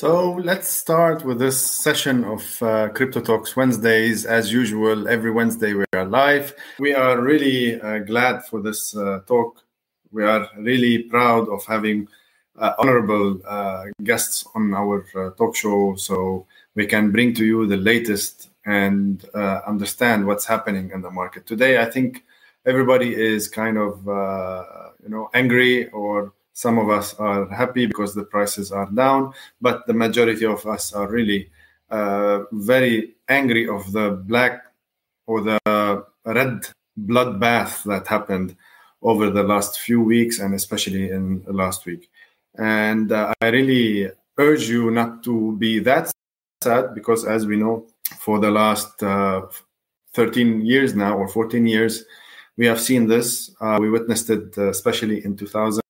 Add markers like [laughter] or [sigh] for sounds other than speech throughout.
So let's start with this session of uh, Crypto Talks Wednesdays. As usual, every Wednesday we are live. We are really uh, glad for this uh, talk. We are really proud of having uh, honorable uh, guests on our uh, talk show so we can bring to you the latest and understand what's happening in the market. Today, I think everybody is kind of you know angry or some of us are happy because the prices are down, but the majority of us are really uh, very angry of the black or the red bloodbath that happened over the last few weeks and especially in last week. And uh, I really urge you not to be that sad because, as we know, for the last uh, 13 years now or 14 years, we have seen this. Uh, we witnessed it, uh, especially in 2000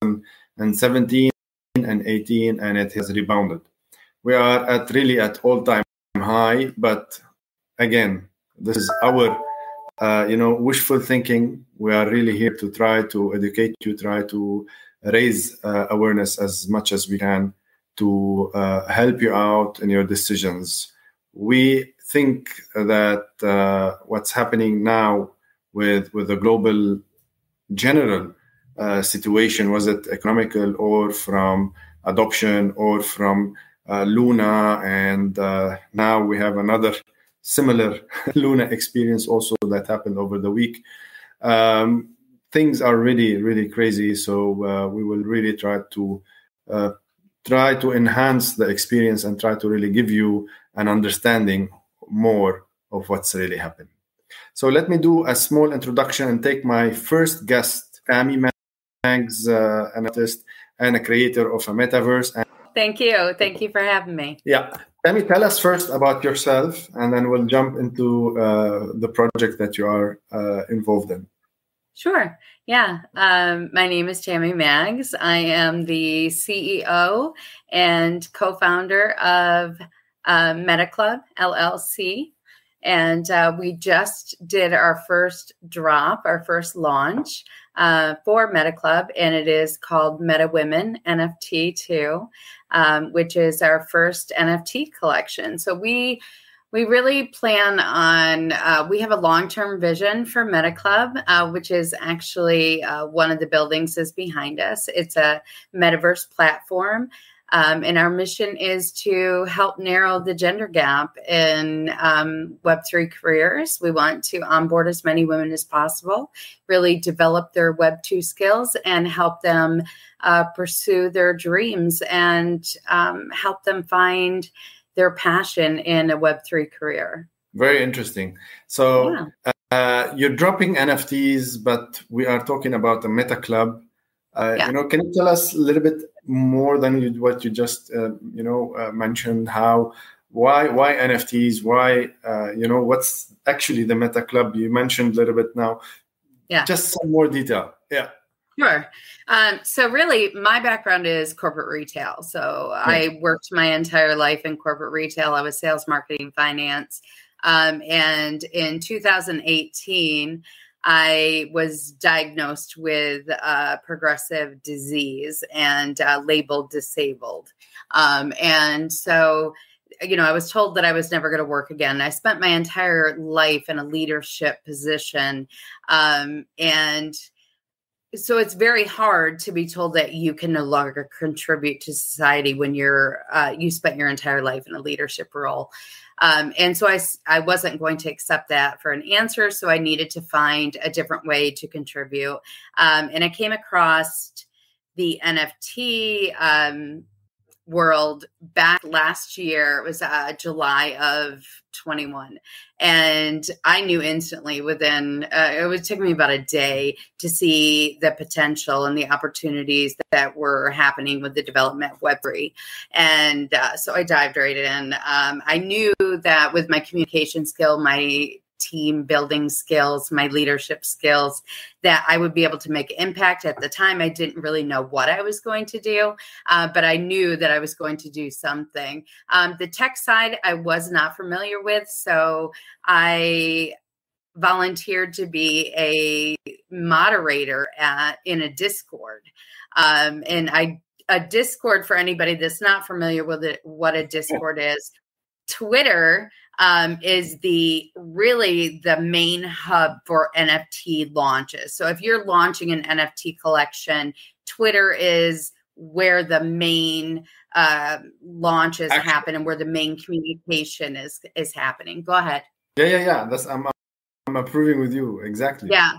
and 17 and 18, and it has rebounded. We are at really at all-time high, but again, this is our uh, you know wishful thinking. We are really here to try to educate you, try to raise uh, awareness as much as we can to uh, help you out in your decisions. We think that uh, what's happening now with with the global general uh, situation, was it economical or from adoption or from uh, Luna? And uh, now we have another similar [laughs] Luna experience also that happened over the week. Um, things are really, really crazy. So uh, we will really try to try to enhance the experience and try to really give you an understanding more of what's really happening. So let me do a small introduction and take my first guest, Tammy Maggs, uh, an artist and a creator of a metaverse. And Thank you. Thank you for having me. Yeah. Let me tell us first about yourself, and then we'll jump into uh, the project that you are uh, involved in. Sure. Yeah. Um, my name is Tammy Maggs. I am the CEO and co founder of uh, Meta Club LLC. And uh, we just did our first drop, our first launch uh, for Meta Club, and it is called Meta Women NFT 2, um, which is our first NFT collection. So we we really plan on uh, we have a long-term vision for meta club uh, which is actually uh, one of the buildings is behind us it's a metaverse platform um, and our mission is to help narrow the gender gap in um, Web3 careers. We want to onboard as many women as possible, really develop their Web2 skills, and help them uh, pursue their dreams and um, help them find their passion in a Web3 career. Very interesting. So yeah. uh, you're dropping NFTs, but we are talking about a Meta Club. Uh, yeah. You know, can you tell us a little bit more than you, what you just uh, you know uh, mentioned how why why nfts why uh, you know what's actually the meta club you mentioned a little bit now yeah just some more detail yeah Sure. Um, so, really, my background is corporate retail. So, yeah. I worked my entire life in corporate retail. I was sales, marketing, finance. Um, and in 2018, I was diagnosed with a progressive disease and uh, labeled disabled. Um, and so, you know, I was told that I was never going to work again. I spent my entire life in a leadership position. Um, and so it's very hard to be told that you can no longer contribute to society when you're uh, you spent your entire life in a leadership role um, and so I, I wasn't going to accept that for an answer. So I needed to find a different way to contribute. Um, and I came across the NFT um, world back last year. It was uh, July of 21. And I knew instantly within, uh, it would take me about a day to see the potential and the opportunities that, that were happening with the development of Web3. And uh, so I dived right in. Um, I knew that with my communication skill, my team building skills, my leadership skills, that I would be able to make impact. At the time, I didn't really know what I was going to do, uh, but I knew that I was going to do something. Um, the tech side, I was not familiar with, so I volunteered to be a moderator at in a Discord, um, and I a Discord for anybody that's not familiar with it, what a Discord is. Twitter um, is the really the main hub for NFT launches. So if you're launching an NFT collection, Twitter is where the main uh, launches Actually, happen and where the main communication is is happening. Go ahead. Yeah, yeah, yeah. That's I'm I'm approving with you exactly. Yeah.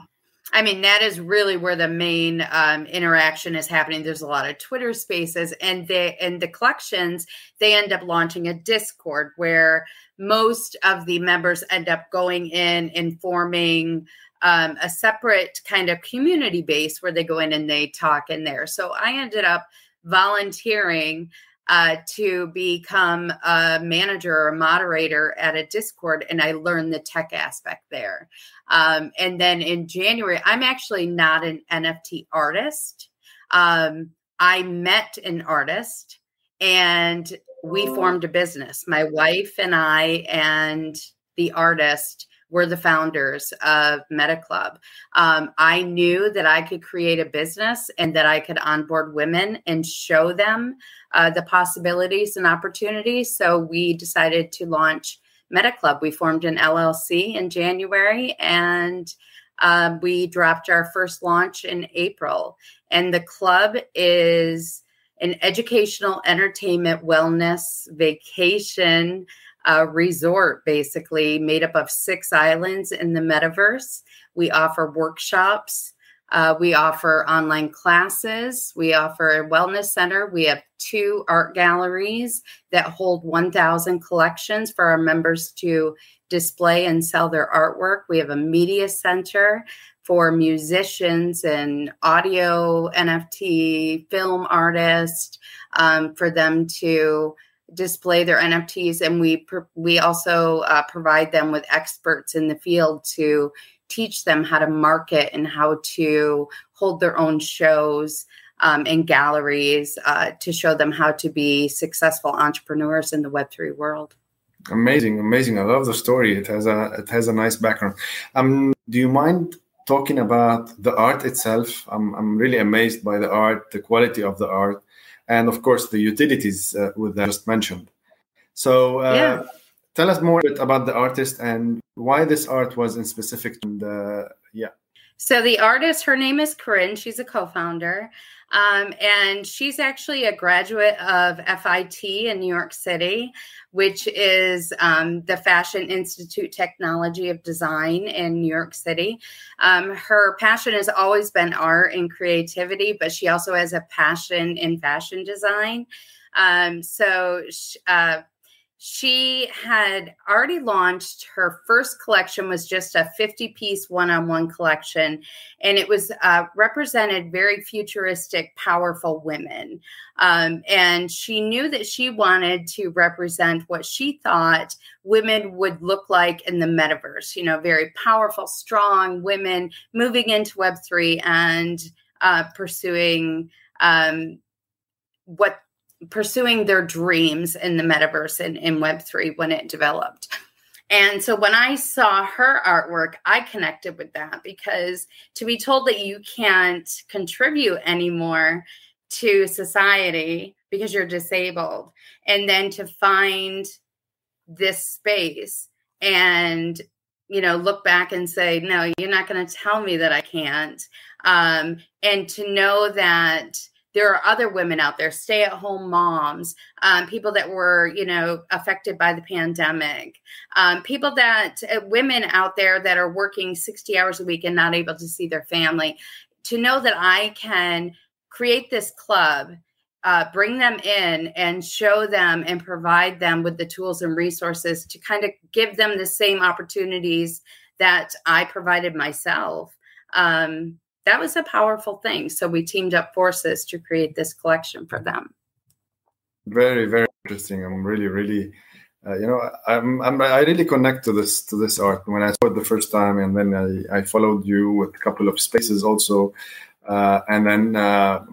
I mean, that is really where the main um, interaction is happening. There's a lot of Twitter spaces, and they and the collections they end up launching a Discord where most of the members end up going in and forming um, a separate kind of community base where they go in and they talk in there. So I ended up volunteering uh, to become a manager or a moderator at a Discord, and I learned the tech aspect there. Um, and then in January, I'm actually not an NFT artist. Um, I met an artist and we formed a business. My wife and I and the artist were the founders of Meta Club. Um, I knew that I could create a business and that I could onboard women and show them uh, the possibilities and opportunities. So we decided to launch Meta Club. We formed an LLC in January and uh, we dropped our first launch in April. And the club is an educational, entertainment, wellness, vacation uh, resort, basically made up of six islands in the metaverse. We offer workshops. Uh, we offer online classes. We offer a wellness center. We have two art galleries that hold 1,000 collections for our members to display and sell their artwork. We have a media center for musicians and audio, NFT, film artists, um, for them to display their NFTs, and we we also uh, provide them with experts in the field to teach them how to market and how to hold their own shows um, and galleries uh, to show them how to be successful entrepreneurs in the Web three world. Amazing, amazing! I love the story. It has a it has a nice background. Um, do you mind talking about the art itself? I'm I'm really amazed by the art, the quality of the art and of course the utilities uh, with that just mentioned. So uh, yeah. tell us more about the artist and why this art was in specific. And uh, yeah. So the artist, her name is Corinne. She's a co-founder, um, and she's actually a graduate of FIT in New York City, which is um, the Fashion Institute Technology of Design in New York City. Um, her passion has always been art and creativity, but she also has a passion in fashion design. Um, so uh, she had already launched her first collection was just a 50 piece one-on-one collection and it was uh, represented very futuristic powerful women. Um, and she knew that she wanted to represent what she thought women would look like in the metaverse you know very powerful strong women moving into web3 and uh, pursuing um, what pursuing their dreams in the metaverse and in Web3 when it developed. And so when I saw her artwork, I connected with that because to be told that you can't contribute anymore to society because you're disabled, and then to find this space and you know look back and say no you're not going to tell me that i can't um, and to know that there are other women out there stay at home moms um, people that were you know affected by the pandemic um, people that uh, women out there that are working 60 hours a week and not able to see their family to know that i can create this club uh, bring them in and show them and provide them with the tools and resources to kind of give them the same opportunities that i provided myself um, that was a powerful thing. So we teamed up forces to create this collection for them. Very, very interesting. I'm really, really, uh, you know, I'm, I'm, I really connect to this to this art when I saw it the first time, and then I, I followed you with a couple of spaces also, uh, and then. Uh,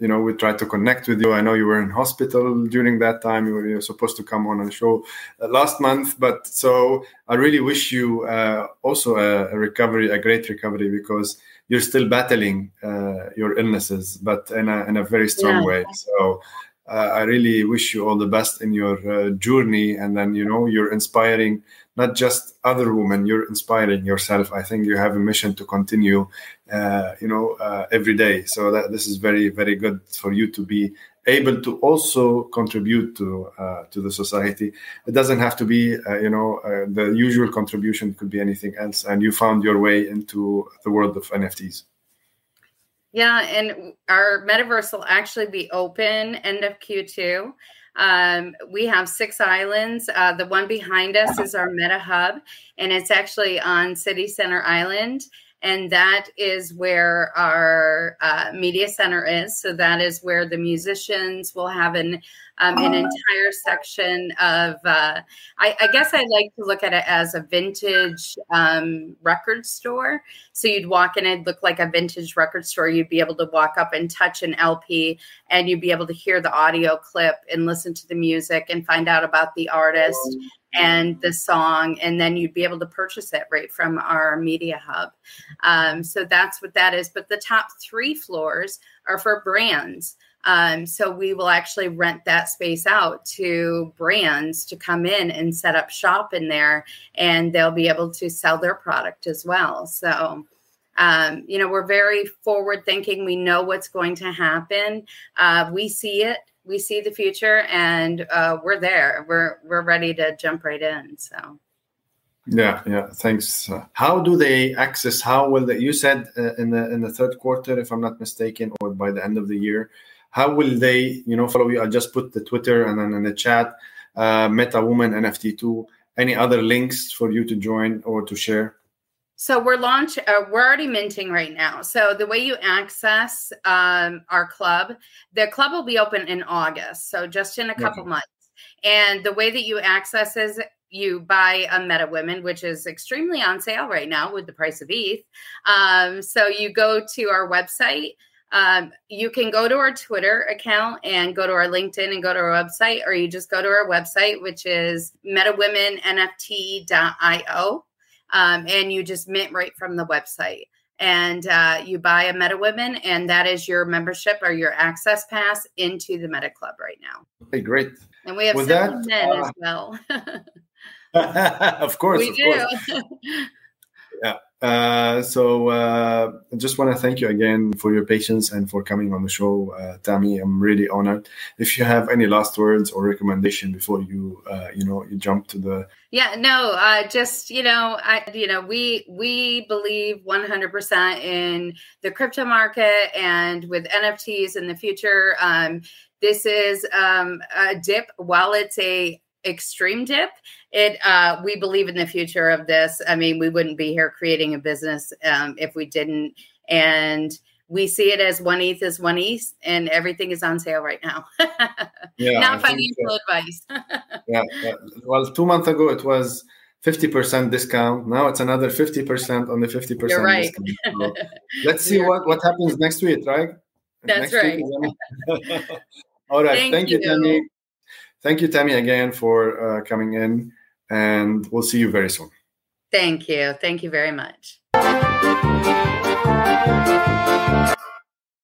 you know, we tried to connect with you. I know you were in hospital during that time. You were, you were supposed to come on a show uh, last month, but so I really wish you uh, also a, a, recovery, a great recovery, because you're still battling uh, your illnesses, but in a in a very strong yeah. way. So. Uh, I really wish you all the best in your uh, journey, and then you know you're inspiring not just other women you're inspiring yourself i think you have a mission to continue uh, you know uh, every day so that this is very very good for you to be able to also contribute to uh, to the society. It doesn't have to be uh, you know uh, the usual contribution. Could be anything else. And you found your way into the world of nfts yeah and our metaverse will actually be open end of q2 um, we have six islands. Uh, the one behind us is our Meta Hub, and it's actually on City Center Island and that is where our uh, media center is. So that is where the musicians will have an um, an entire section of. Uh, I, I, guess I like to look at it as a vintage um, record store. So you'd walk in, it look like a vintage record store. You'd be able to walk up and touch an LP, and you'd be able to hear the audio clip and listen to the music and find out about the artist and the song, and then you'd be able to purchase it right from our media hub. Um, so that's what that is. But the top three floors are for brands. Um, so we will actually rent that space out to brands to come in and set up shop in there, and they'll be able to sell their product as well. So. Um, you know, we're very forward thinking. We know what's going to happen. Uh, we see it we see the future and uh, we're there. We're we're ready to jump right in. So. Yeah, yeah. Thanks. how do they access? How will they? You said uh, in the in the third quarter, if I'm not mistaken, or by the end of the year. How will they, you know, follow you? i'll just put the Twitter and then in the chat, uh, Meta Woman NFT two. Any other links for you to join or to share? So we're launch. Uh, we're already minting right now. So the way you access um, our club, the club will be open in August. So just in a couple okay. months. And the way that you access is you buy a Meta Women, which is extremely on sale right now with the price of ETH. Um, so you go to our website. Um, you can go to our Twitter account and go to our LinkedIn and go to our website, or you just go to our website, which is metawomenNFT.io um, and you just mint right from the website. And uh, you buy a Meta MetaWomen, and that is your membership or your access pass into the Meta Club right now. Okay, great. And we have With that, men uh, as well. [laughs] [laughs] of course, we of do. Course. [laughs] yeah. Uh, so uh, I just want to thank you again for your patience and for coming on the show, uh, Tammy. I'm really honored. If you have any last words or recommendation before you, uh, you know, you jump to the yeah, no, uh, just you know, I you know, we we believe 100% in the crypto market and with NFTs in the future. Um, this is um, a dip. While it's a extreme dip it uh we believe in the future of this i mean we wouldn't be here creating a business um if we didn't and we see it as one ETH is one ETH, and everything is on sale right now. [laughs] yeah, not financial so. advice. [laughs] yeah, yeah, well, two months ago it was fifty percent discount. Now it's another fifty percent on the fifty percent. You're right. So [laughs] let's see what what happens next week, right? That's next right. All right. Thank, Thank you, Tammy. Thank you, Tammy, again for uh, coming in, and we'll see you very soon. Thank you. Thank you very much.